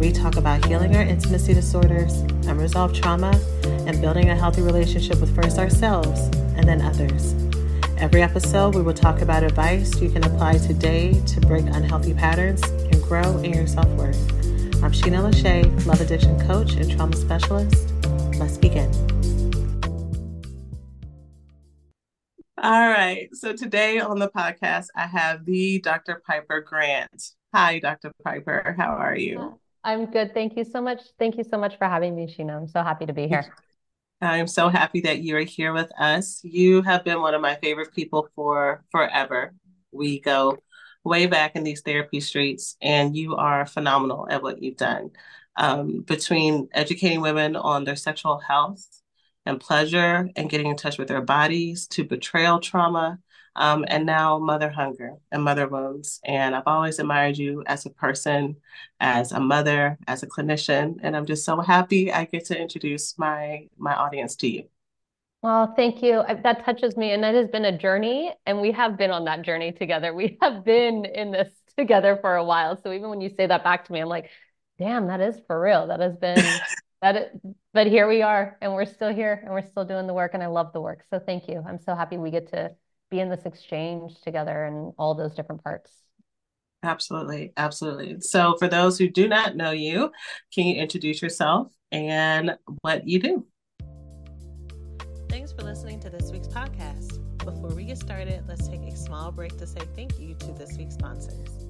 we talk about healing our intimacy disorders, unresolved trauma, and building a healthy relationship with first ourselves and then others. Every episode, we will talk about advice you can apply today to break unhealthy patterns and grow in your self worth. I'm Sheena Lachey, love addiction coach and trauma specialist. Let's begin. All right. So today on the podcast, I have the Dr. Piper Grant. Hi, Dr. Piper. How are you? I'm good. Thank you so much. Thank you so much for having me, Sheena. I'm so happy to be here. I'm so happy that you are here with us. You have been one of my favorite people for forever. We go way back in these therapy streets, and you are phenomenal at what you've done. Um, between educating women on their sexual health and pleasure and getting in touch with their bodies to betrayal trauma um, and now mother hunger and mother wounds. And I've always admired you as a person, as a mother, as a clinician, and I'm just so happy I get to introduce my my audience to you. Well, thank you. That touches me, and that has been a journey, and we have been on that journey together. We have been in this together for a while. So even when you say that back to me, I'm like, damn, that is for real. That has been that. Is, but here we are, and we're still here, and we're still doing the work, and I love the work. So thank you. I'm so happy we get to be in this exchange together and all those different parts. Absolutely. Absolutely. So, for those who do not know you, can you introduce yourself and what you do? Thanks for listening to this week's podcast. Before we get started, let's take a small break to say thank you to this week's sponsors.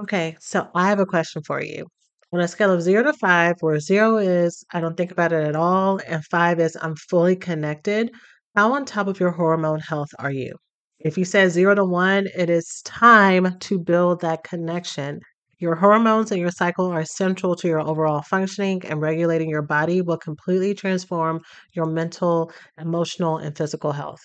Okay, so I have a question for you. On a scale of zero to five, where zero is I don't think about it at all, and five is I'm fully connected, how on top of your hormone health are you? If you said zero to one, it is time to build that connection. Your hormones and your cycle are central to your overall functioning, and regulating your body will completely transform your mental, emotional, and physical health.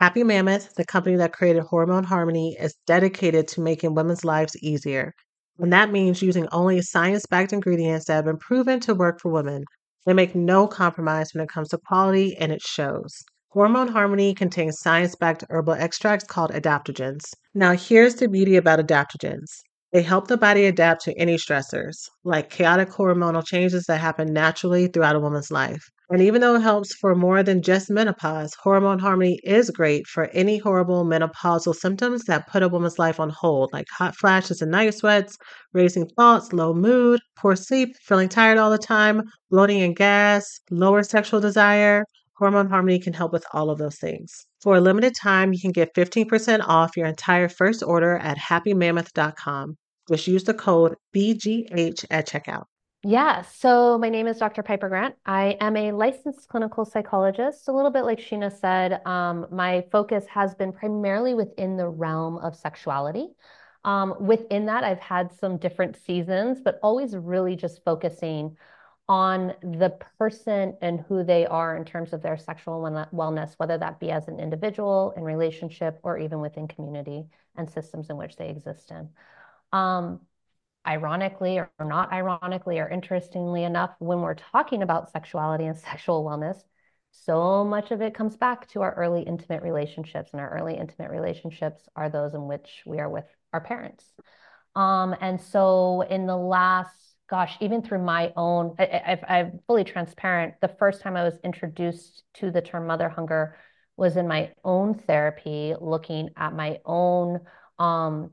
Happy Mammoth, the company that created Hormone Harmony, is dedicated to making women's lives easier. And that means using only science backed ingredients that have been proven to work for women. They make no compromise when it comes to quality, and it shows. Hormone Harmony contains science backed herbal extracts called adaptogens. Now, here's the beauty about adaptogens they help the body adapt to any stressors, like chaotic hormonal changes that happen naturally throughout a woman's life. And even though it helps for more than just menopause, Hormone Harmony is great for any horrible menopausal symptoms that put a woman's life on hold, like hot flashes and night sweats, racing thoughts, low mood, poor sleep, feeling tired all the time, bloating and gas, lower sexual desire, Hormone Harmony can help with all of those things. For a limited time, you can get 15% off your entire first order at happymammoth.com. Just use the code BGH at checkout. Yeah, so my name is Dr. Piper Grant. I am a licensed clinical psychologist. A little bit like Sheena said, um, my focus has been primarily within the realm of sexuality. Um, within that, I've had some different seasons, but always really just focusing on the person and who they are in terms of their sexual wellness, whether that be as an individual, in relationship, or even within community and systems in which they exist in. Um, ironically, or not ironically, or interestingly enough, when we're talking about sexuality and sexual wellness, so much of it comes back to our early intimate relationships, and our early intimate relationships are those in which we are with our parents. Um, and so, in the last gosh, even through my own, I, am fully transparent. The first time I was introduced to the term mother hunger was in my own therapy, looking at my own um,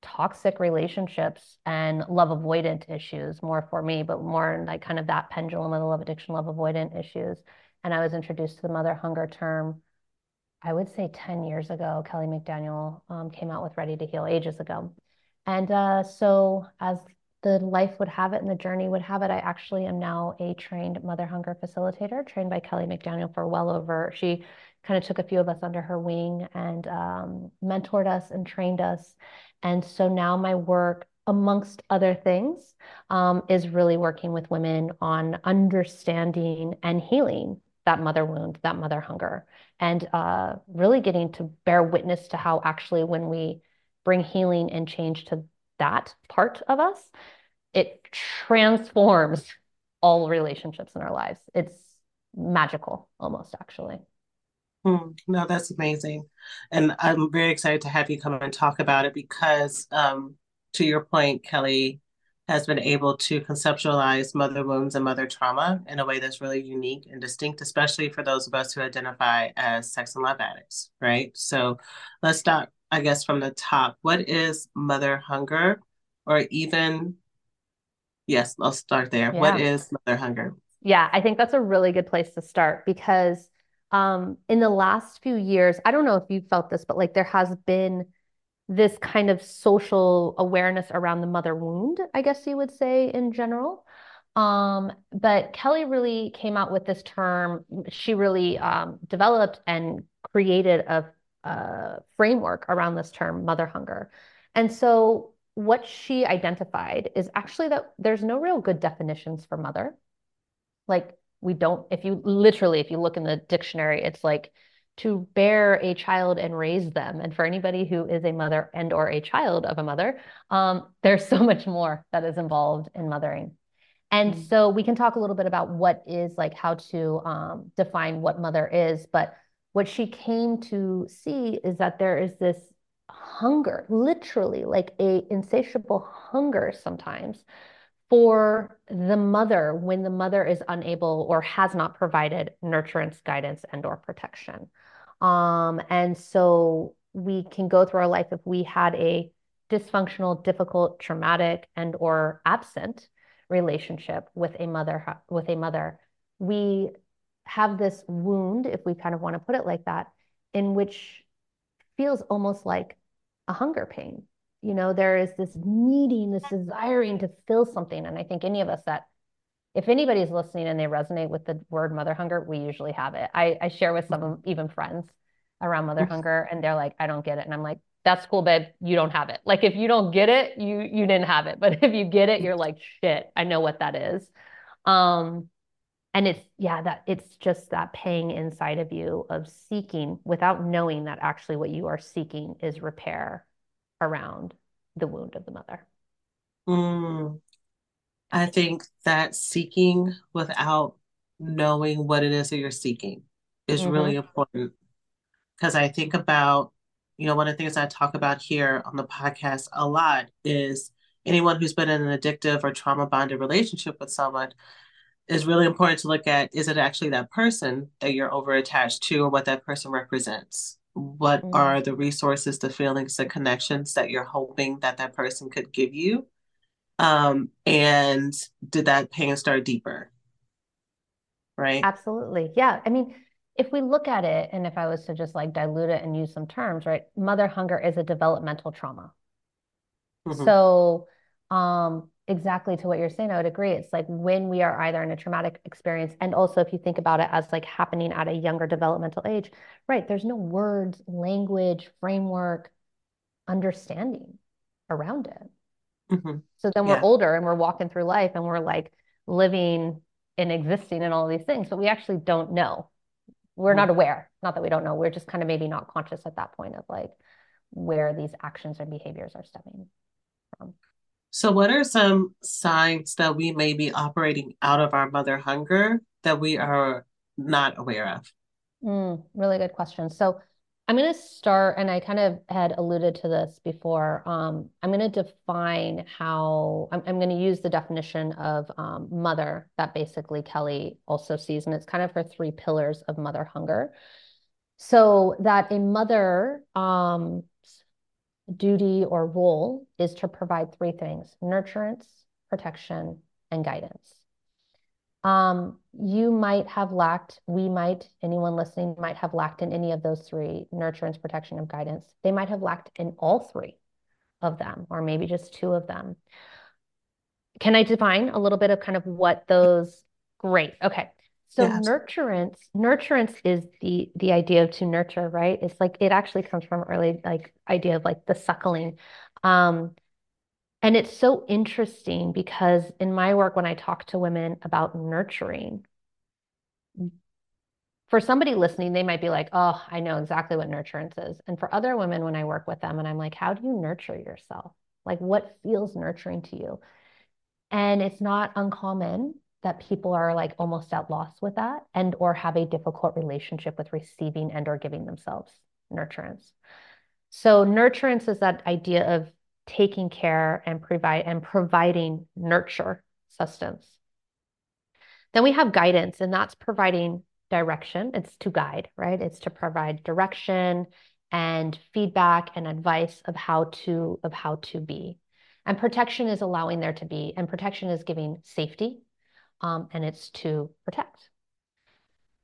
toxic relationships and love avoidant issues, more for me, but more like kind of that pendulum of the love addiction, love avoidant issues. And I was introduced to the mother hunger term, I would say 10 years ago. Kelly McDaniel um, came out with Ready to Heal ages ago. And uh, so, as the life would have it and the journey would have it. I actually am now a trained mother hunger facilitator, trained by Kelly McDaniel for well over. She kind of took a few of us under her wing and um, mentored us and trained us. And so now my work amongst other things, um, is really working with women on understanding and healing that mother wound, that mother hunger, and uh, really getting to bear witness to how actually when we bring healing and change to that part of us, it transforms all relationships in our lives. It's magical almost actually. Hmm. No, that's amazing. And I'm very excited to have you come and talk about it because, um, to your point, Kelly has been able to conceptualize mother wounds and mother trauma in a way that's really unique and distinct, especially for those of us who identify as sex and love addicts, right? So let's start, I guess, from the top. What is mother hunger? Or even, yes, I'll start there. Yeah. What is mother hunger? Yeah, I think that's a really good place to start because um, in the last few years, I don't know if you felt this, but like there has been this kind of social awareness around the mother wound, I guess you would say in general. Um, but Kelly really came out with this term. She really um, developed and created a, a framework around this term, mother hunger. And so what she identified is actually that there's no real good definitions for mother. Like we don't, if you literally, if you look in the dictionary, it's like to bear a child and raise them. And for anybody who is a mother and or a child of a mother, um, there's so much more that is involved in mothering. And mm-hmm. so we can talk a little bit about what is like how to um, define what mother is. But what she came to see is that there is this hunger, literally like a insatiable hunger sometimes for the mother when the mother is unable or has not provided nurturance, guidance, and or protection. Um, and so we can go through our life if we had a dysfunctional, difficult, traumatic, and or absent relationship with a mother with a mother, we have this wound, if we kind of want to put it like that, in which feels almost like a hunger pain. You know there is this needing this desiring to fill something. And i think any of us that if anybody's listening and they resonate with the word mother hunger we usually have it. I, I share with some even friends around mother hunger and they're like i don't get it. And i'm like that's cool babe. You don't have it. Like if you don't get it you you didn't have it. But if you get it you're like shit i know what that is. Um and it's yeah that it's just that paying inside of you of seeking without knowing that actually what you are seeking is repair around the wound of the mother. Mm, I think that seeking without knowing what it is that you're seeking is mm-hmm. really important. Because I think about, you know, one of the things I talk about here on the podcast a lot is anyone who's been in an addictive or trauma bonded relationship with someone is really important to look at is it actually that person that you're over attached to or what that person represents? What mm-hmm. are the resources the feelings the connections that you're hoping that that person could give you? Um and did that pain start deeper? Right? Absolutely. Yeah. I mean if we look at it and if i was to just like dilute it and use some terms right mother hunger is a developmental trauma. Mm-hmm. so um exactly to what you're saying, I would agree. It's like when we are either in a traumatic experience, and also if you think about it as like happening at a younger developmental age, right? There's no words, language, framework, understanding around it. Mm-hmm. So then we're older and we're walking through life and we're like living and existing in all these things, but we actually don't know. We're mm-hmm. not aware. Not that we don't know. We're just kind of maybe not conscious at that point of like where these actions and behaviors are stemming from. So, what are some signs that we may be operating out of our mother hunger that we are not aware of? Mm, really good question. So, I'm going to start, and I kind of had alluded to this before. Um, I'm going to define how I'm, I'm, going to use the definition of um, mother that basically Kelly also sees, and it's kind of her three pillars of mother hunger. So, that a mother um, duty or role is to provide three things nurturance, protection, and guidance. Um, you might have lacked, we might, anyone listening might have lacked in any of those three nurturance, protection, and guidance. They might have lacked in all three of them, or maybe just two of them. Can I define a little bit of kind of what those? Great. Okay. So yeah, nurturance, nurturance is the the idea of to nurture, right? It's like it actually comes from early like idea of like the suckling. Um, And it's so interesting because in my work, when I talk to women about nurturing, for somebody listening, they might be like, oh, I know exactly what nurturance is. And for other women, when I work with them and I'm like, how do you nurture yourself? Like, what feels nurturing to you? And it's not uncommon that people are like almost at loss with that and or have a difficult relationship with receiving and or giving themselves nurturance. So nurturance is that idea of taking care and provide and providing nurture sustenance. Then we have guidance, and that's providing direction. It's to guide, right? It's to provide direction and feedback and advice of how to of how to be. And protection is allowing there to be, and protection is giving safety, um, and it's to protect.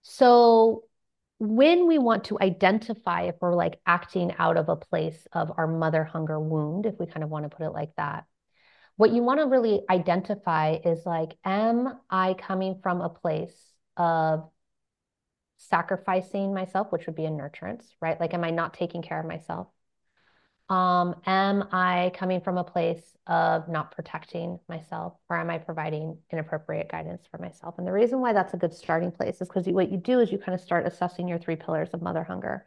So when we want to identify if we're like acting out of a place of our mother hunger wound, if we kind of want to put it like that, what you want to really identify is like, am I coming from a place of sacrificing myself, which would be a nurturance, right? Like, am I not taking care of myself? Um, am I coming from a place of not protecting myself, or am I providing inappropriate guidance for myself? And the reason why that's a good starting place is because what you do is you kind of start assessing your three pillars of mother hunger.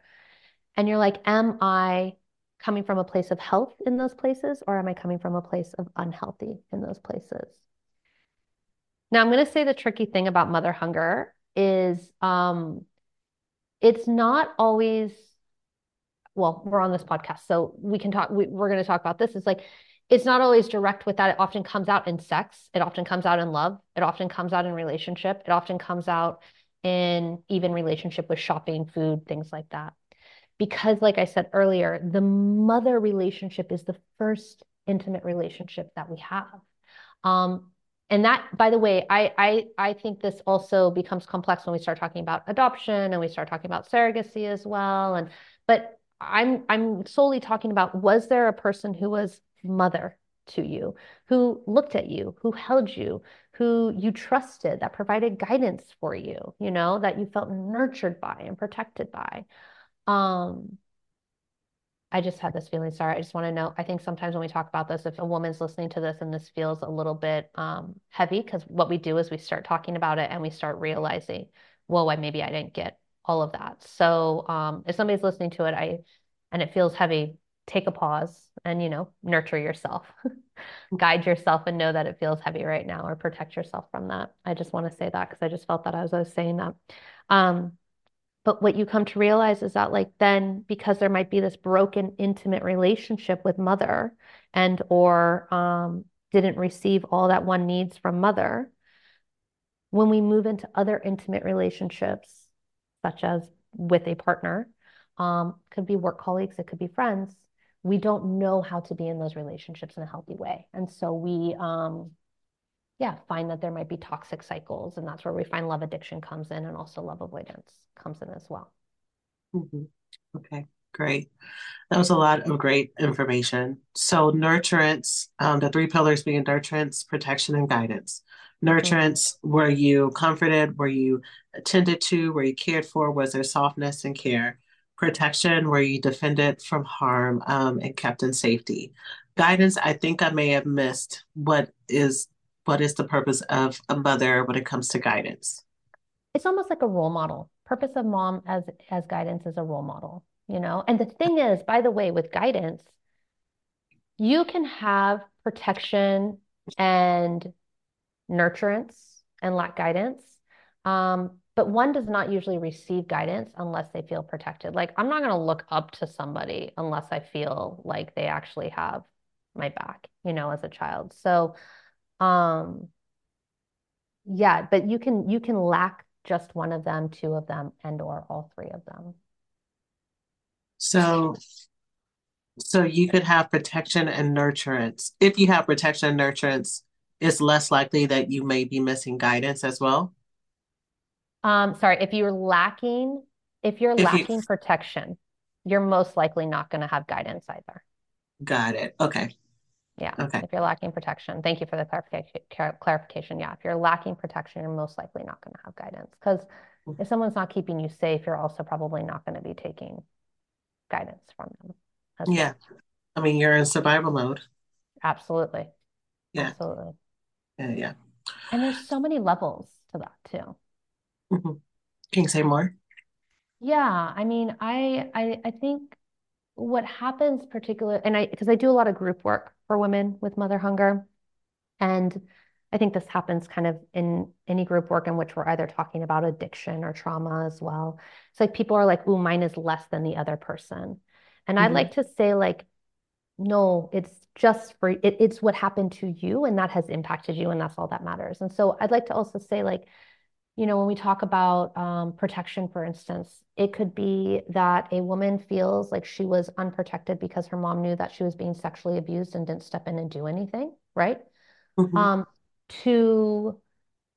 And you're like, am I coming from a place of health in those places, or am I coming from a place of unhealthy in those places? Now, I'm going to say the tricky thing about mother hunger is um, it's not always well, we're on this podcast, so we can talk, we, we're going to talk about this. It's like, it's not always direct with that. It often comes out in sex. It often comes out in love. It often comes out in relationship. It often comes out in even relationship with shopping, food, things like that. Because, like I said earlier, the mother relationship is the first intimate relationship that we have. Um, and that, by the way, I, I I think this also becomes complex when we start talking about adoption and we start talking about surrogacy as well. And but I'm I'm solely talking about was there a person who was mother to you, who looked at you, who held you, who you trusted, that provided guidance for you, you know, that you felt nurtured by and protected by. Um, I just had this feeling. Sorry, I just want to know. I think sometimes when we talk about this, if a woman's listening to this and this feels a little bit um, heavy, because what we do is we start talking about it and we start realizing, well, why maybe I didn't get all of that. So um, if somebody's listening to it, I and it feels heavy, take a pause and you know nurture yourself, guide yourself, and know that it feels heavy right now, or protect yourself from that. I just want to say that because I just felt that as I was saying that. Um, but what you come to realize is that like then because there might be this broken intimate relationship with mother and or um, didn't receive all that one needs from mother when we move into other intimate relationships such as with a partner, um, could be work colleagues, it could be friends. We don't know how to be in those relationships in a healthy way. And so we, um, yeah, find that there might be toxic cycles. And that's where we find love addiction comes in and also love avoidance comes in as well. Mm-hmm. Okay, great. That was a lot of great information. So, nurturance, um, the three pillars being nurturance, protection, and guidance. Nurturance, mm-hmm. were you comforted? Were you attended to? Were you cared for? Was there softness and care? Protection, were you defended from harm um, and kept in safety? Guidance, I think I may have missed what is what is the purpose of a mother when it comes to guidance? It's almost like a role model. Purpose of mom as as guidance is a role model, you know. And the thing is, by the way, with guidance, you can have protection and nurturance and lack guidance. Um, but one does not usually receive guidance unless they feel protected. Like I'm not going to look up to somebody unless I feel like they actually have my back, you know, as a child. So, um, yeah, but you can you can lack just one of them, two of them, and or all three of them. So, so you could have protection and nurturance. If you have protection and nurturance, it's less likely that you may be missing guidance as well? Um, sorry, if you're lacking, if you're if lacking you... protection, you're most likely not going to have guidance either. Got it. Okay. Yeah. Okay. If you're lacking protection, thank you for the clarification. Clarification. Yeah. If you're lacking protection, you're most likely not going to have guidance because mm-hmm. if someone's not keeping you safe, you're also probably not going to be taking guidance from them. Yeah. Well. I mean, you're in survival mode. Absolutely. Yeah. Absolutely. Yeah, yeah. And there's so many levels to that too. Mhm. Can you say more? Yeah, I mean, I I I think what happens particular and I because I do a lot of group work for women with mother hunger, and I think this happens kind of in any group work in which we're either talking about addiction or trauma as well. It's like people are like, "Ooh, mine is less than the other person," and I'd hmm like to say like, no, it's just for it, it's what happened to you, and that has impacted you, and that's all that matters. And so I'd like to also say like you know, when we talk about um, protection, for instance, it could be that a woman feels like she was unprotected because her mom knew that she was being sexually abused and didn't step in and do anything, right? hmm Um, to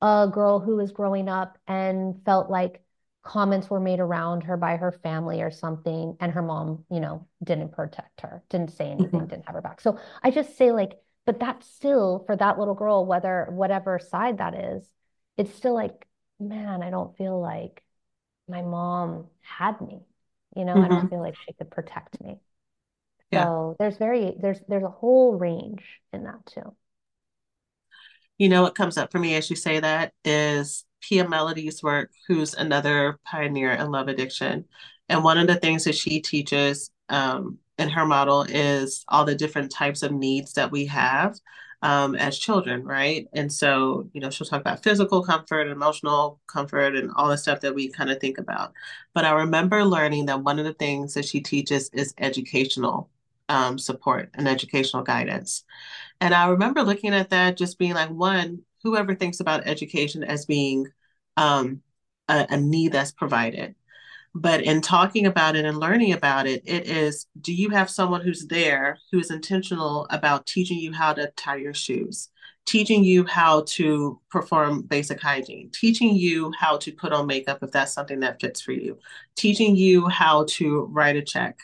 a girl who was growing up and felt like comments were made around her by her family or something, and her mom, you know, didn't protect her, didn't say anything, hmm didn't have her back. So I just say like, but that's still for that little girl, whether whatever side that is, it's still like, man, I don't feel like my mom had me. You know, I don't hmm feel like she could protect me. Yeah. So there's very there's there's a whole range in that too. You know what comes up for me as you say that is Pia Mellody's work, who's another pioneer in love addiction. And one of the things that she teaches um, in her model is all the different types of needs that we have um, as children, right? And so, you know, she'll talk about physical comfort, emotional comfort, and all the stuff that we kind of think about. But I remember learning that one of the things that she teaches is educational um, support and educational guidance. And I remember looking at that, just being like, one, whoever thinks about education as being um, a, a need that's provided. But in talking about it and learning about it, it is do you have someone who's there who is intentional about teaching you how to tie your shoes, teaching you how to perform basic hygiene, teaching you how to put on makeup if that's something that fits for you, teaching you how to write a check,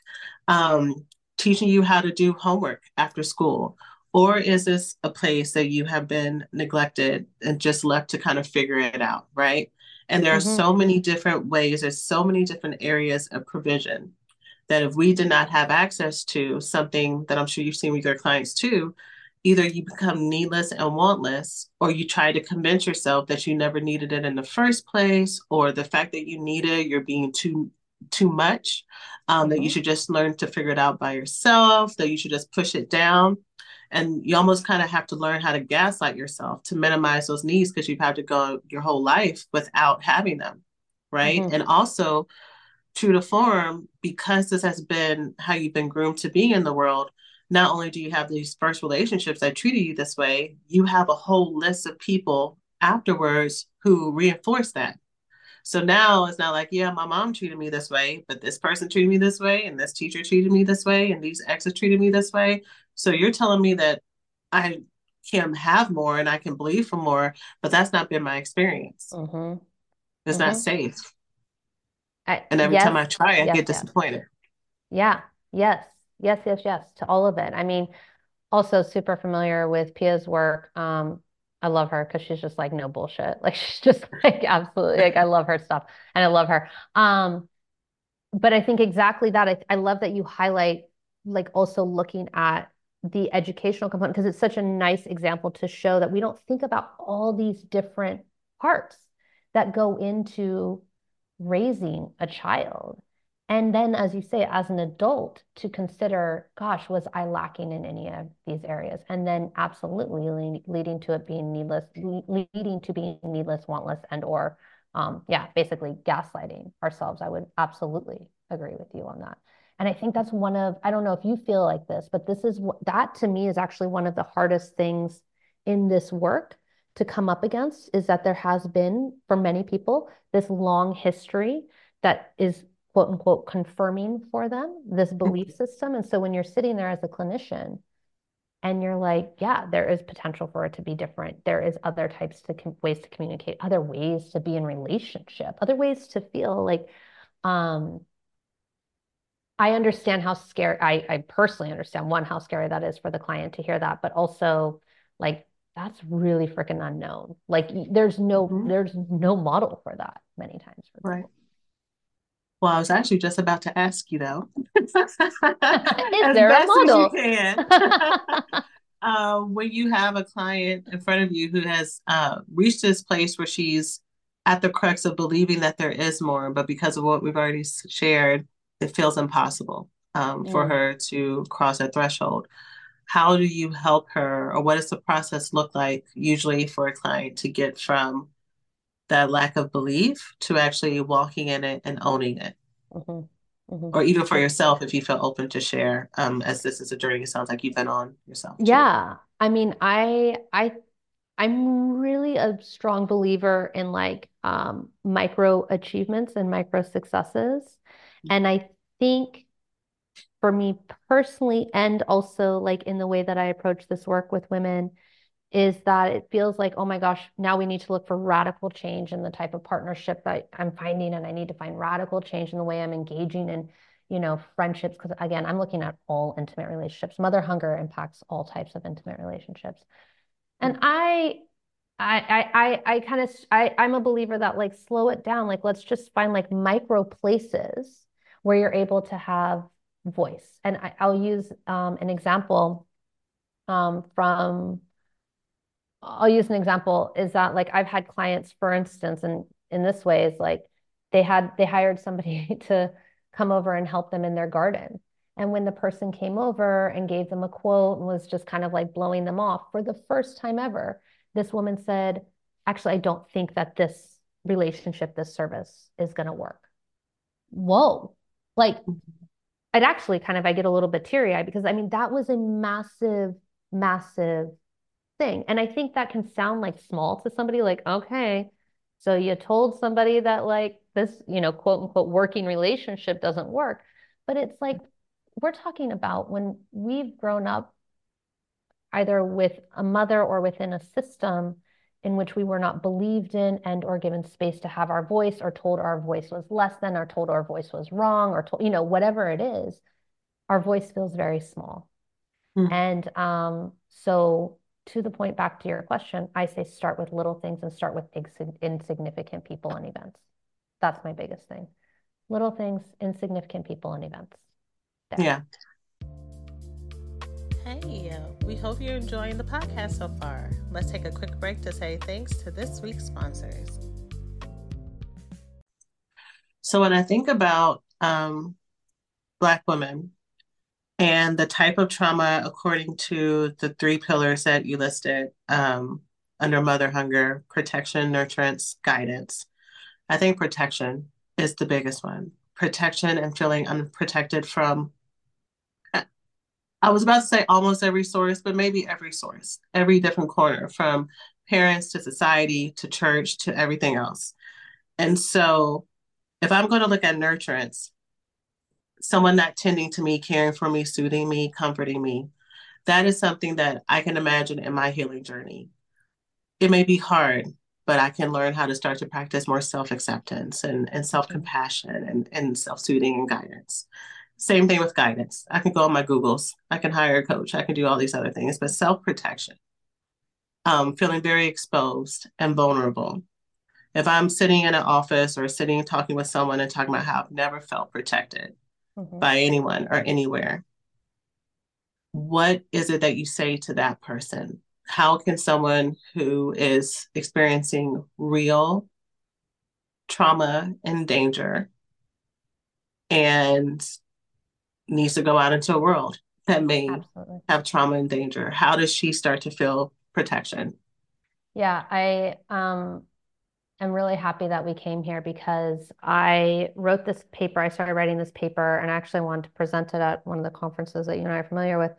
um, teaching you how to do homework after school? Or is this a place that you have been neglected and just left to kind of figure it out, right? And there are hmm so many different ways, there's so many different areas of provision that if we did not have access to something that I'm sure you've seen with your clients too, either you become needless and wantless, or you try to convince yourself that you never needed it in the first place, or the fact that you need it, you're being too too much, um, that you hmm should just learn to figure it out by yourself, that you should just push it down. And you almost kind of have to learn how to gaslight yourself to minimize those needs because you've had to go your whole life without having them, right? hmm And also, true to form, because this has been how you've been groomed to be in the world, not only do you have these first relationships that treated you this way, you have a whole list of people afterwards who reinforce that. So now it's not like, yeah, my mom treated me this way, but this person treated me this way, and this teacher treated me this way, and these exes treated me this way. So you're telling me that I can have more and I can believe for more, but that's not been my experience. hmm It's not hmm safe. I, And every time I try, I yes, get yes. disappointed. Yeah, yes, yes, yes, yes, to all of it. I mean, also super familiar with Pia's work. Um, I love her because she's just like no bullshit. Like she's just like absolutely like I love her stuff and I love her. Um, but I think exactly that. I, I love that you highlight like also looking at the educational component because it's such a nice example to show that we don't think about all these different parts that go into raising a child. And then, as you say, as an adult, to consider, gosh, was I lacking in any of these areas? And then absolutely lead, leading to it being needless, leading to being needless, wantless, and or um, yeah, basically gaslighting ourselves. I would absolutely agree with you on that. And I think that's one of, I don't know if you feel like this, but this is what that to me is actually one of the hardest things in this work to come up against is that there has been, for many people, this long history that is quote unquote confirming for them this belief system. And so when you're sitting there as a clinician and you're like, yeah, there is potential for it to be different. There is other types to ways to communicate, other ways to be in relationship, other ways to feel like um I understand how scary I, I personally understand one, how scary that is for the client to hear that, but also like that's really freaking unknown. Like there's no Mhm. there's no model for that many times for Right. Well, I was actually just about to ask you though, Is as there a best as you can. uh, when you have a client in front of you who has uh, reached this place where she's at the crux of believing that there is more, but because of what we've already shared, it feels impossible um, for her to cross that threshold. How do you help her, or what does the process look like usually for a client to get from that lack of belief to actually walking in it and owning it? Mm-hmm. Mm-hmm. Or even for yourself, if you feel open to share, um, as this is a journey, it sounds like you've been on yourself. Too. Yeah, I mean, I, I, I'm really a strong believer in like um, micro achievements and micro successes, mm-hmm. and I think for me personally, and also like in the way that I approach this work with women, is that it feels like, oh my gosh, now we need to look for radical change in the type of partnership that I'm finding. And I need to find radical change in the way I'm engaging in, you know, friendships. Cause again, I'm looking at all intimate relationships. Mother hunger impacts all types of intimate relationships. And I, I, I, I kind of, I, I'm a believer that like slow it down. Like, let's just find like micro places where you're able to have voice. And I I, will use um, an example um, from I'll use an example is that like I've had clients, for instance, and in this way is like they had they hired somebody to come over and help them in their garden. And when the person came over and gave them a quote and was just kind of like blowing them off for the first time ever, this woman said, Actually, I don't think that this relationship, this service is going to work. Whoa. Like, I'd actually kind of, I get a little bit teary eyed because I mean, that was a massive, massive thing. And I think that can sound like small to somebody like, okay, so you told somebody that like this, you know, quote unquote working relationship doesn't work. But it's like we're talking about when we've grown up either with a mother or within a system in which we were not believed in and or given space to have our voice or told our voice was less than or told our voice was wrong or told you know whatever it is our voice feels very small mm. and um, so to the point back to your question, I say start with little things and start with insignificant people and events. That's my biggest thing. Little things, insignificant people and events. There. Yeah. Hey, we hope you're enjoying the podcast so far. Let's take a quick break to say thanks to this week's sponsors. So, when I think about um, Black women and the type of trauma according to the three pillars that you listed um, under mother hunger protection nurturance guidance. I think protection is the biggest one. Protection and feeling unprotected from i was about to say almost every source but maybe every source every different corner from parents to society to church to everything else. And so if i'm going to look at nurturance someone not tending to me, caring for me, soothing me, comforting me. That is something that I can imagine in my healing journey. It may be hard, but I can learn how to start to practice more self acceptance and, and self compassion and, and self soothing and guidance. Same thing with guidance. I can go on my Googles, I can hire a coach, I can do all these other things, but self protection, um, feeling very exposed and vulnerable. If I'm sitting in an office or sitting talking with someone and talking about how I've never felt protected, mm-hmm. by anyone or anywhere. What is it that you say to that person? How can someone who is experiencing real trauma and danger and needs to go out into a world that may Absolutely. have trauma and danger, how does she start to feel protection? Yeah, I um am really happy that we came here because I wrote this paper. I started writing this paper and I actually wanted to present it at one of the conferences that you and I are familiar with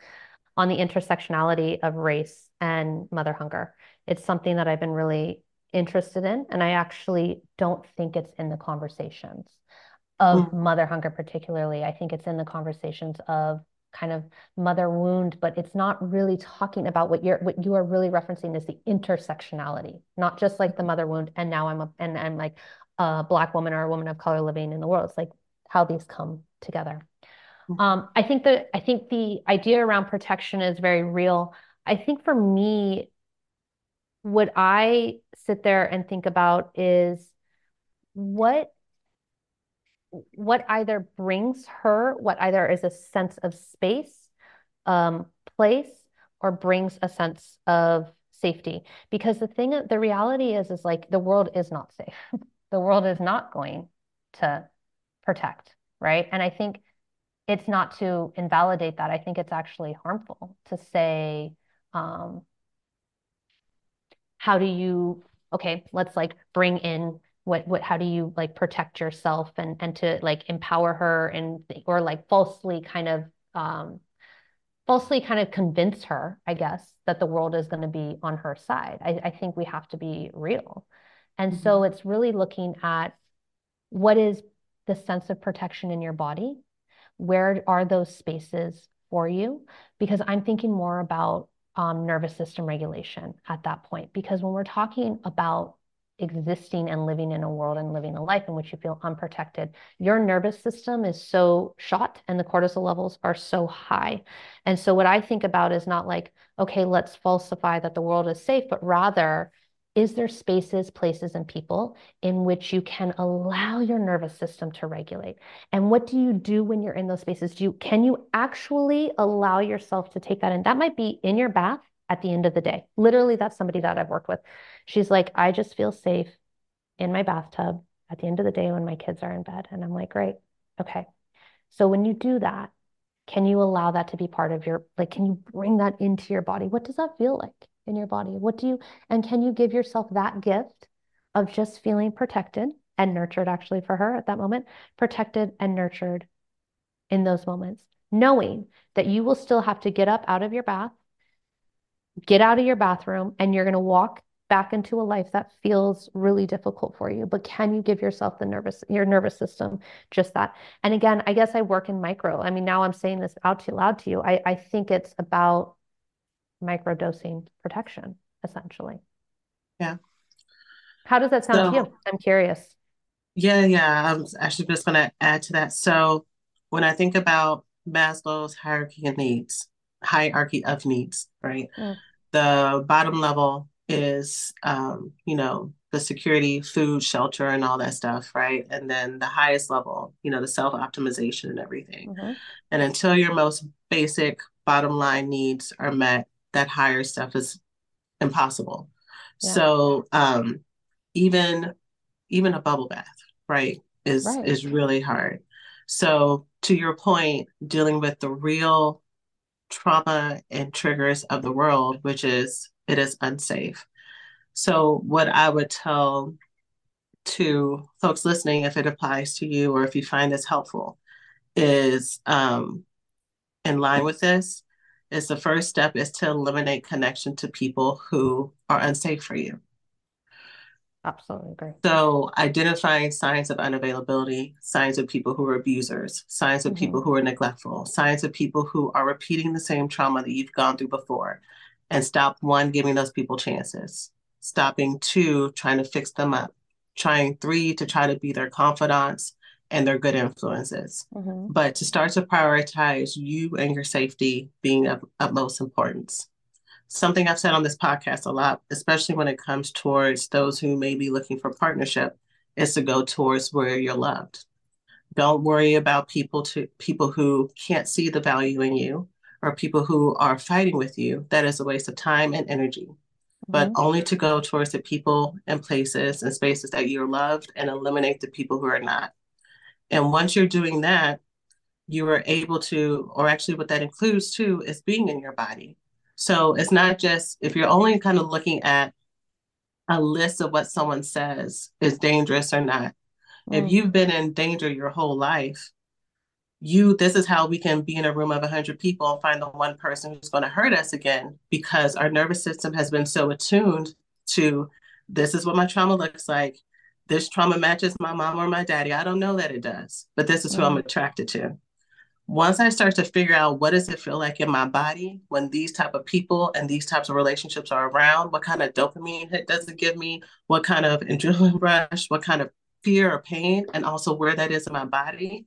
on the intersectionality of race and mother hunger. It's something that I've been really interested in, and I actually don't think it's in the conversations of mm. mother hunger, particularly. I think it's in the conversations of kind of mother wound, but it's not really talking about what you're what you are really referencing is the intersectionality, not just like the mother wound. And now I'm a and I'm like a black woman or a woman of color living in the world. It's like how these come together. Mm-hmm. Um, I think that I think the idea around protection is very real. I think for me, what I sit there and think about is what what either brings her, what either is a sense of space, um, place, or brings a sense of safety. Because the thing, the reality is, is like the world is not safe. the world is not going to protect, right? And I think it's not to invalidate that. I think it's actually harmful to say, um, how do you, okay, let's like bring in what what how do you like protect yourself and and to like empower her and or like falsely kind of um falsely kind of convince her i guess that the world is going to be on her side. I, I think we have to be real. And mm-hmm. so it's really looking at what is the sense of protection in your body? Where are those spaces for you? Because i'm thinking more about um, nervous system regulation at that point. Because when we're talking about existing and living in a world and living a life in which you feel unprotected. Your nervous system is so shot and the cortisol levels are so high. And so, what I think about is not like, okay, let's falsify that the world is safe, but rather, is there spaces, places, and people in which you can allow your nervous system to regulate? And what do you do when you're in those spaces? Do you can you actually allow yourself to take that in? That might be in your bath at the end of the day. Literally, that's somebody that I've worked with. She's like, I just feel safe in my bathtub at the end of the day when my kids are in bed. And I'm like, great. Okay. So when you do that, can you allow that to be part of your, like, can you bring that into your body? What does that feel like in your body? What do you, and can you give yourself that gift of just feeling protected and nurtured actually for her at that moment, protected and nurtured in those moments, knowing that you will still have to get up out of your bath get out of your bathroom and you're going to walk back into a life that feels really difficult for you. But can you give yourself the nervous your nervous system just that? And again i guess i work in micro. I mean now i'm saying this out too loud to you. I, I think it's about micro dosing protection essentially. Yeah. How does that sound so, to you? I'm curious. Yeah yeah i was actually just going to add to that. So when i think about maslow's hierarchy of needs hierarchy of needs, right? Mm. The bottom level is, um, you know, the security, food, shelter, and all that stuff, right? And then the highest level, you know, the self optimization and everything. Mm-hmm. And until your most basic bottom line needs are met, that higher stuff is impossible. Yeah. So um, even even a bubble bath, right, is right. is really hard. So to your point, dealing with the real trauma and triggers of the world, which is it is unsafe. So, what I would tell to folks listening, if it applies to you or if you find this helpful, is um, in line with this, is the first step is to eliminate connection to people who are unsafe for you. Absolutely agree. So identifying signs of unavailability, signs of people who are abusers, signs of mm-hmm. people who are neglectful, signs of people who are repeating the same trauma that you've gone through before. And stop one, giving those people chances. Stopping two, trying to fix them up. Trying three, to try to be their confidants and their good influences. Mm-hmm. But to start to prioritize you and your safety being of utmost importance something I've said on this podcast a lot, especially when it comes towards those who may be looking for partnership, is to go towards where you're loved. Don't worry about people to people who can't see the value in you or people who are fighting with you. That is a waste of time and energy. Mm-hmm. But only to go towards the people and places and spaces that you're loved and eliminate the people who are not. And once you're doing that, you are able to, or actually, what that includes too, is being in your body so it's not just if you're only kind of looking at a list of what someone says is dangerous or not. Mm. If you've been in danger your whole life, you this is how we can be in a room of 100 people and find the one person who's going to hurt us again because our nervous system has been so attuned to this is what my trauma looks like this trauma matches my mom or my daddy i don't know that it does but this is who mm. i'm attracted to once I start to figure out what does it feel like in my body when these type of people and these types of relationships are around, what kind of dopamine hit does it give me, what kind of adrenaline rush, what kind of fear or pain, and also where that is in my body.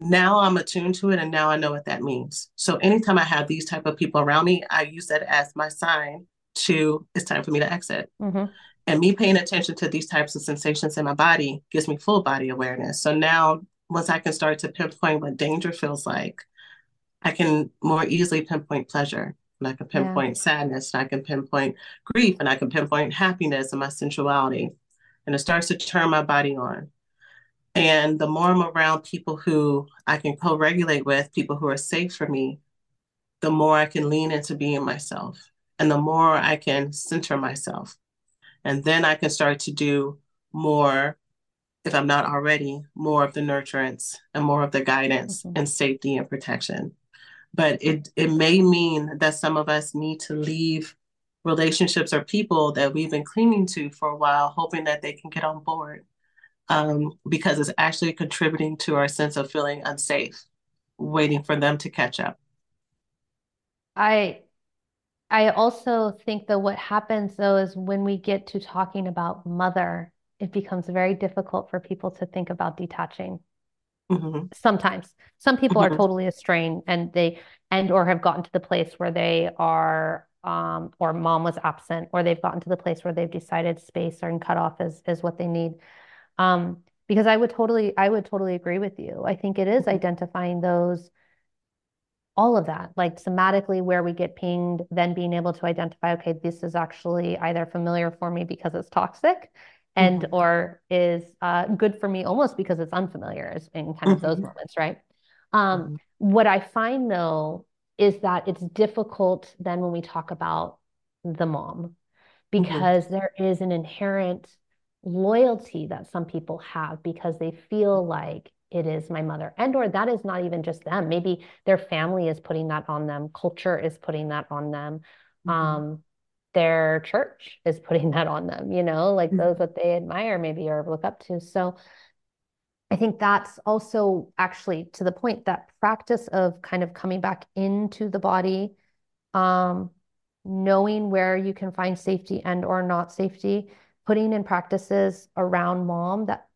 Now I'm attuned to it and now I know what that means. So anytime I have these type of people around me, I use that as my sign to it's time for me to exit. Mm-hmm. And me paying attention to these types of sensations in my body gives me full body awareness. So now once I can start to pinpoint what danger feels like, I can more easily pinpoint pleasure and I can pinpoint yeah. sadness and I can pinpoint grief and I can pinpoint happiness and my sensuality. And it starts to turn my body on. And the more I'm around people who I can co regulate with, people who are safe for me, the more I can lean into being myself and the more I can center myself. And then I can start to do more, if I'm not already, more of the nurturance and more of the guidance mm-hmm. and safety and protection. But it, it may mean that some of us need to leave relationships or people that we've been clinging to for a while, hoping that they can get on board um, because it's actually contributing to our sense of feeling unsafe, waiting for them to catch up. I I also think that what happens though is when we get to talking about mother, it becomes very difficult for people to think about detaching. Mm-hmm. Sometimes some people mm-hmm. are totally estranged and they and or have gotten to the place where they are um, or mom was absent or they've gotten to the place where they've decided space and cut off is is what they need. Um, because I would totally I would totally agree with you. I think it is mm-hmm. identifying those all of that, like somatically where we get pinged, then being able to identify, okay, this is actually either familiar for me because it's toxic and mm-hmm. or is uh, good for me almost because it's unfamiliar in kind of mm-hmm. those moments, right? Um, mm-hmm. What I find though is that it's difficult then when we talk about the mom mm-hmm. because there is an inherent loyalty that some people have because they feel like it is my mother and or that is not even just them maybe their family is putting that on them culture is putting that on them mm-hmm. um their church is putting that on them you know like mm-hmm. those that they admire maybe or look up to. So i think that's also actually to the point that practice of kind of coming back into the body um knowing where you can find safety and or not safety putting in practices around mom that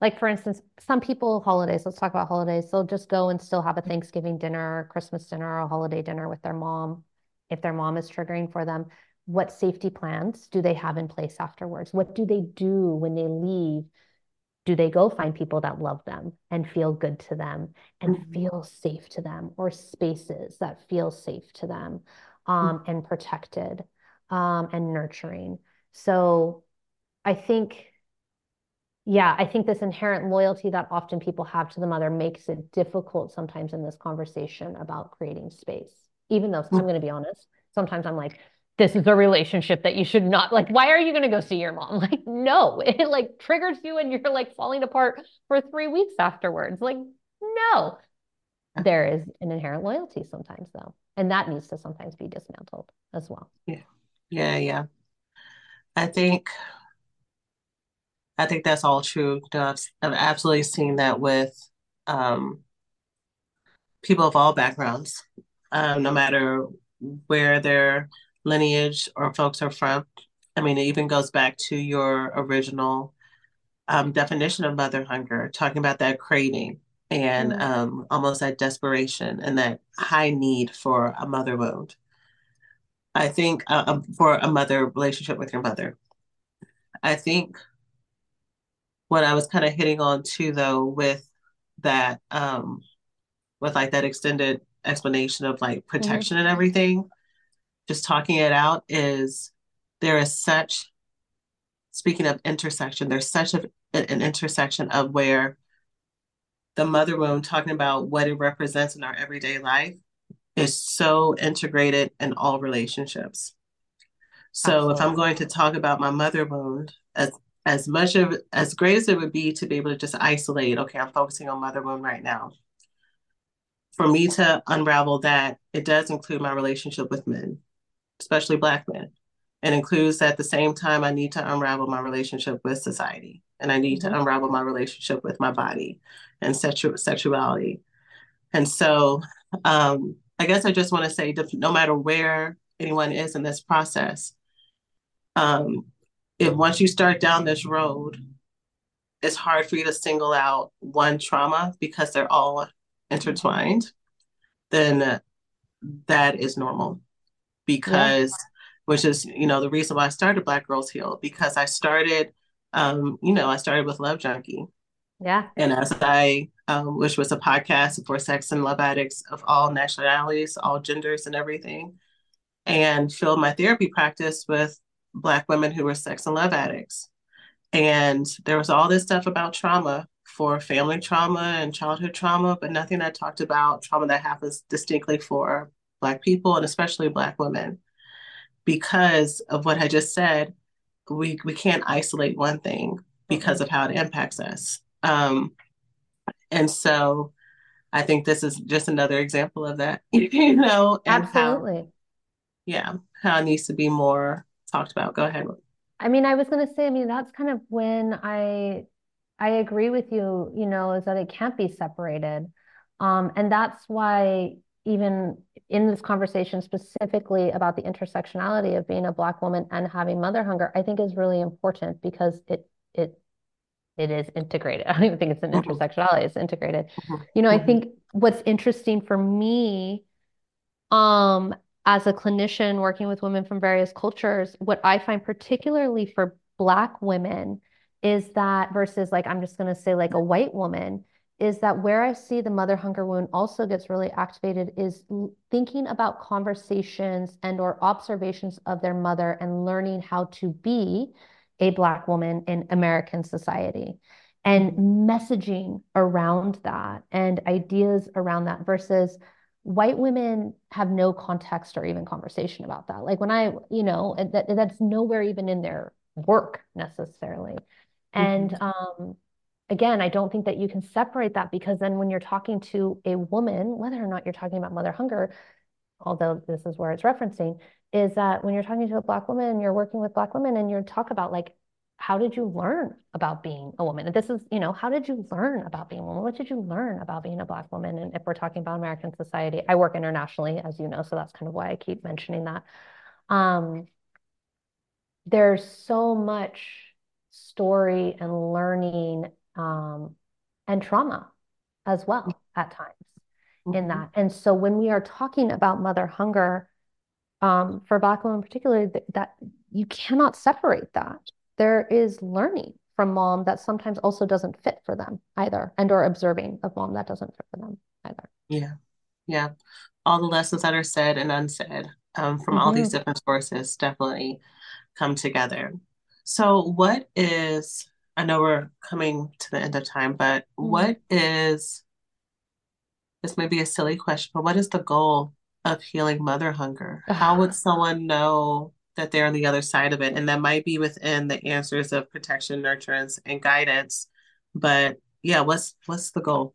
like for instance, some people holidays, let's talk about holidays, they'll just go and still have a Thanksgiving dinner, Christmas dinner, or a holiday dinner with their mom if their mom is triggering for them. What safety plans do they have in place afterwards? What do they do when they leave? Do they go find people that love them and feel good to them and mm-hmm. feel safe to them or spaces that feel safe to them um, mm-hmm. and protected um, and nurturing? So I think yeah, I think this inherent loyalty that often people have to the mother makes it difficult sometimes in this conversation about creating space. Even though I'm going to be honest, sometimes I'm like, this is a relationship that you should not like. Why are you going to go see your mom? Like, no, it like triggers you and you're like falling apart for three weeks afterwards. Like, no, there is an inherent loyalty sometimes, though. And that needs to sometimes be dismantled as well. Yeah. Yeah. Yeah. I think I think that's all true. I've, I've absolutely seen that with um, people of all backgrounds, um, no matter where their lineage or folks are from. I mean, it even goes back to your original um, definition of mother hunger, talking about that craving and mm-hmm. um, almost that desperation and that high need for a mother wound. I think uh, um, for a mother relationship with your mother. I think what I was kind of hitting on too, though, with that, um, with like that extended explanation of like protection mm-hmm. and everything, just talking it out is there is such, speaking of intersection, there's such a, an intersection of where the mother wound, talking about what it represents in our everyday life, is so integrated in all relationships. So Absolutely. if I'm going to talk about my mother wound as as much of as great as it would be to be able to just isolate, okay, I'm focusing on mother wound right now. For me to unravel that, it does include my relationship with men, especially black men. It includes at the same time I need to unravel my relationship with society and I need mm-hmm. to unravel my relationship with my body and sexu- sexuality. And so um, I guess I just want to say no matter where anyone is in this process, um, if once you start down this road, it's hard for you to single out one trauma because they're all intertwined, then that is normal. Because, yeah. which is, you know, the reason why I started Black Girls Heal, because I started, um, you know, I started with Love Junkie. Yeah. And as I, um, which was a podcast for sex and love addicts of all nationalities, all genders, and everything, and filled my therapy practice with Black women who were sex and love addicts. And there was all this stuff about trauma for family trauma and childhood trauma, but nothing that talked about trauma that happens distinctly for Black people and especially Black women. Because of what I just said, we, we can't isolate one thing because of how it impacts us. Um, and so I think this is just another example of that, you know, and Absolutely. How, yeah, how it needs to be more talked about. Go ahead. I mean, I was going to say, I mean, that's kind of when I I agree with you, you know, is that it can't be separated. Um, and that's why even in this conversation specifically about the intersectionality of being a black woman and having mother hunger, I think is really important because it it it is integrated. I don't even think it's an mm-hmm. intersectionality, it's integrated. Mm-hmm. You know, I mm-hmm. think what's interesting for me um as a clinician working with women from various cultures, what I find particularly for Black women is that versus like, I'm just going to say like a white woman, is that where I see the mother hunger wound also gets really activated is thinking about conversations and or observations of their mother and learning how to be a Black woman in American society and messaging around that and ideas around that versus white women have no context or even conversation about that. Like when I, you know, that that's nowhere even in their work necessarily. And mm-hmm. um, again, I don't think that you can separate that because then when you're talking to a woman, whether or not you're talking about mother hunger, although this is where it's referencing, is that when you're talking to a black woman, you're working with black women and you talk about like how did you learn about being a woman? And this is, you know, how did you learn about being a woman? What did you learn about being a Black woman? And if we're talking about American society, I work internationally, as you know, so that's kind of why I keep mentioning that. Um, there's so much story and learning um, and trauma as well at times mm-hmm. in that. And so when we are talking about mother hunger, um, for Black women particularly, that, that you cannot separate that there is learning from mom that sometimes also doesn't fit for them either and or observing of mom that doesn't fit for them either yeah yeah all the lessons that are said and unsaid um, from mm-hmm. all these mm-hmm. different sources definitely come together so what is i know we're coming to the end of time but mm-hmm. what is this may be a silly question but what is the goal of healing mother hunger how would someone know that they're on the other side of it. And that might be within the answers of protection, nurturance, and guidance. But yeah, what's what's the goal?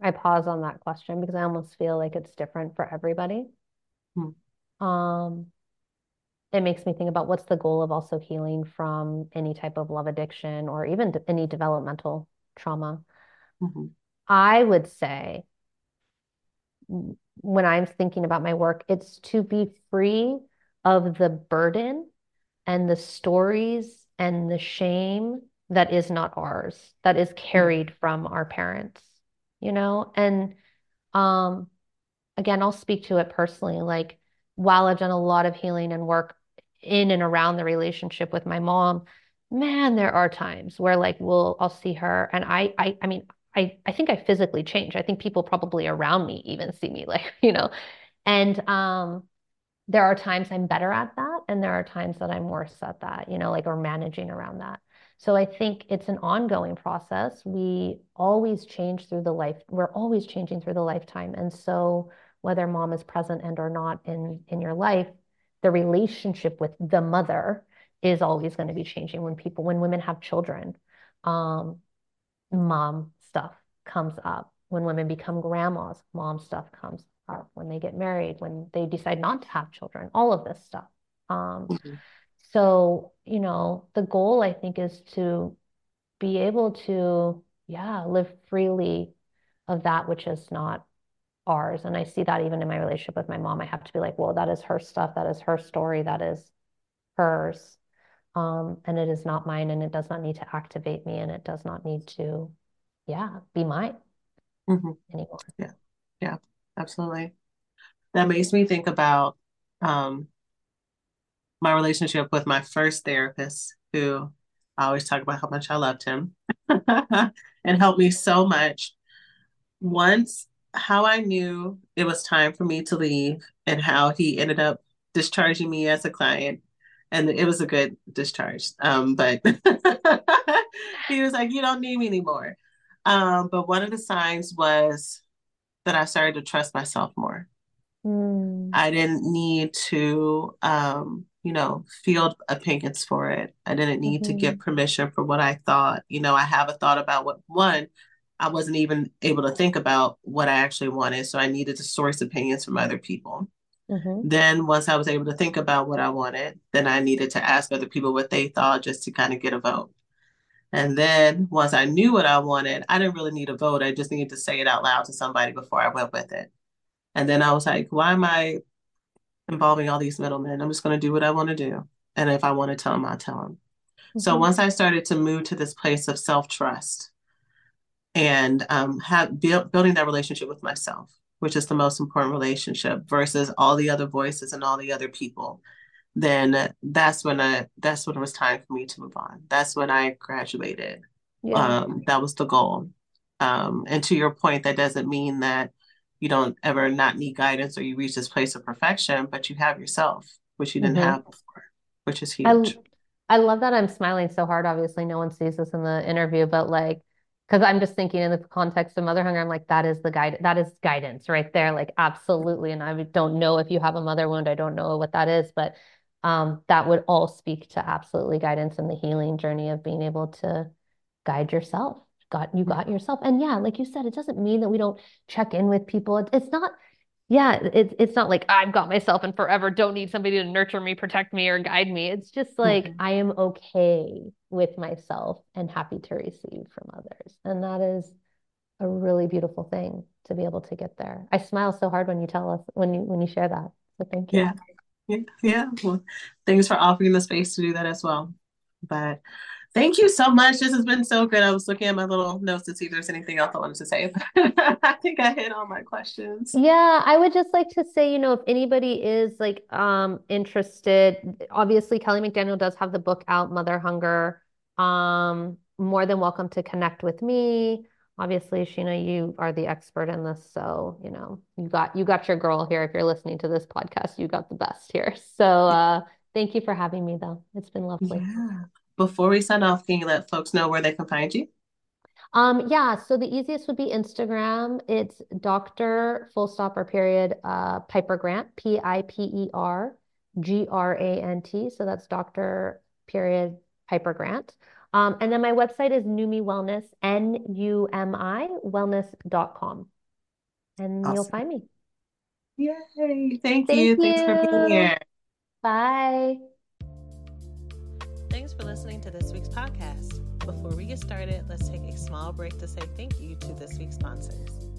I pause on that question because I almost feel like it's different for everybody. Hmm. Um, it makes me think about what's the goal of also healing from any type of love addiction or even de- any developmental trauma. Mm-hmm. I would say when I'm thinking about my work, it's to be free of the burden and the stories and the shame that is not ours, that is carried from our parents, you know? And um, again, I'll speak to it personally. Like, while I've done a lot of healing and work in and around the relationship with my mom, man, there are times where like we'll I'll see her and I I I mean I, I think I physically change. I think people probably around me even see me like, you know, and um, there are times I'm better at that. And there are times that I'm worse at that, you know, like or managing around that. So I think it's an ongoing process. We always change through the life. We're always changing through the lifetime. And so whether mom is present and or not in in your life, the relationship with the mother is always going to be changing when people when women have children. Um, mom stuff comes up. When women become grandmas, mom stuff comes up. When they get married, when they decide not to have children, all of this stuff. Um, mm-hmm. So, you know, the goal I think is to be able to, yeah, live freely of that which is not ours. And I see that even in my relationship with my mom. I have to be like, well, that is her stuff. That is her story. That is hers. Um, and it is not mine and it does not need to activate me and it does not need to yeah, be mine mm-hmm. anymore. Yeah, yeah, absolutely. That makes me think about um, my relationship with my first therapist, who I always talk about how much I loved him and helped me so much. Once, how I knew it was time for me to leave and how he ended up discharging me as a client. And it was a good discharge. Um, but he was like, You don't need me anymore. Um, but one of the signs was that I started to trust myself more. Mm. I didn't need to, um, you know, field opinions for it. I didn't need mm-hmm. to get permission for what I thought. You know, I have a thought about what one, I wasn't even able to think about what I actually wanted. So I needed to source opinions from other people. Mm-hmm. Then once I was able to think about what I wanted, then I needed to ask other people what they thought just to kind of get a vote. And then once I knew what I wanted, I didn't really need a vote. I just needed to say it out loud to somebody before I went with it. And then I was like, why am I involving all these middlemen? I'm just going to do what I want to do. And if I want to tell them, I'll tell them. Mm-hmm. So once I started to move to this place of self trust and um, have build, building that relationship with myself, which is the most important relationship versus all the other voices and all the other people, then that's when I that's when it was time for me to move on. That's when I graduated. Yeah. Um, that was the goal. Um, and to your point, that doesn't mean that you don't ever not need guidance or you reach this place of perfection, but you have yourself, which you didn't mm-hmm. have before, which is huge. I, I love that I'm smiling so hard. Obviously, no one sees this in the interview, but like, because I'm just thinking in the context of mother hunger, I'm like, that is the guide, that is guidance right there. Like, absolutely. And I don't know if you have a mother wound, I don't know what that is, but um, that would all speak to absolutely guidance and the healing journey of being able to guide yourself got you got yourself and yeah like you said it doesn't mean that we don't check in with people it's not yeah it, it's not like i've got myself and forever don't need somebody to nurture me protect me or guide me it's just like mm-hmm. i am okay with myself and happy to receive from others and that is a really beautiful thing to be able to get there i smile so hard when you tell us when you when you share that so thank you yeah yeah, yeah. Well, thanks for offering the space to do that as well. But thank you so much. This has been so good. I was looking at my little notes to see if there's anything else I wanted to say. I think I hit all my questions. Yeah, I would just like to say, you know, if anybody is like um interested, obviously Kelly McDaniel does have the book out, Mother Hunger. Um, more than welcome to connect with me obviously Shena you are the expert in this so you know you got you got your girl here if you're listening to this podcast you got the best here so uh thank you for having me though it's been lovely yeah. Before we sign off can you let folks know where they can find you um yeah so the easiest would be instagram it's dr full stop or period uh piper grant p-i-p-e-r g-r-a-n-t so that's dr period piper grant um, and then my website is Numi Wellness, N U M I wellness.com. And awesome. you'll find me. Yay. Thank, Thank you. you. Thanks for being here. Bye. Thanks for listening to this week's podcast. Before we get started, let's take a small break to say thank you to this week's sponsors.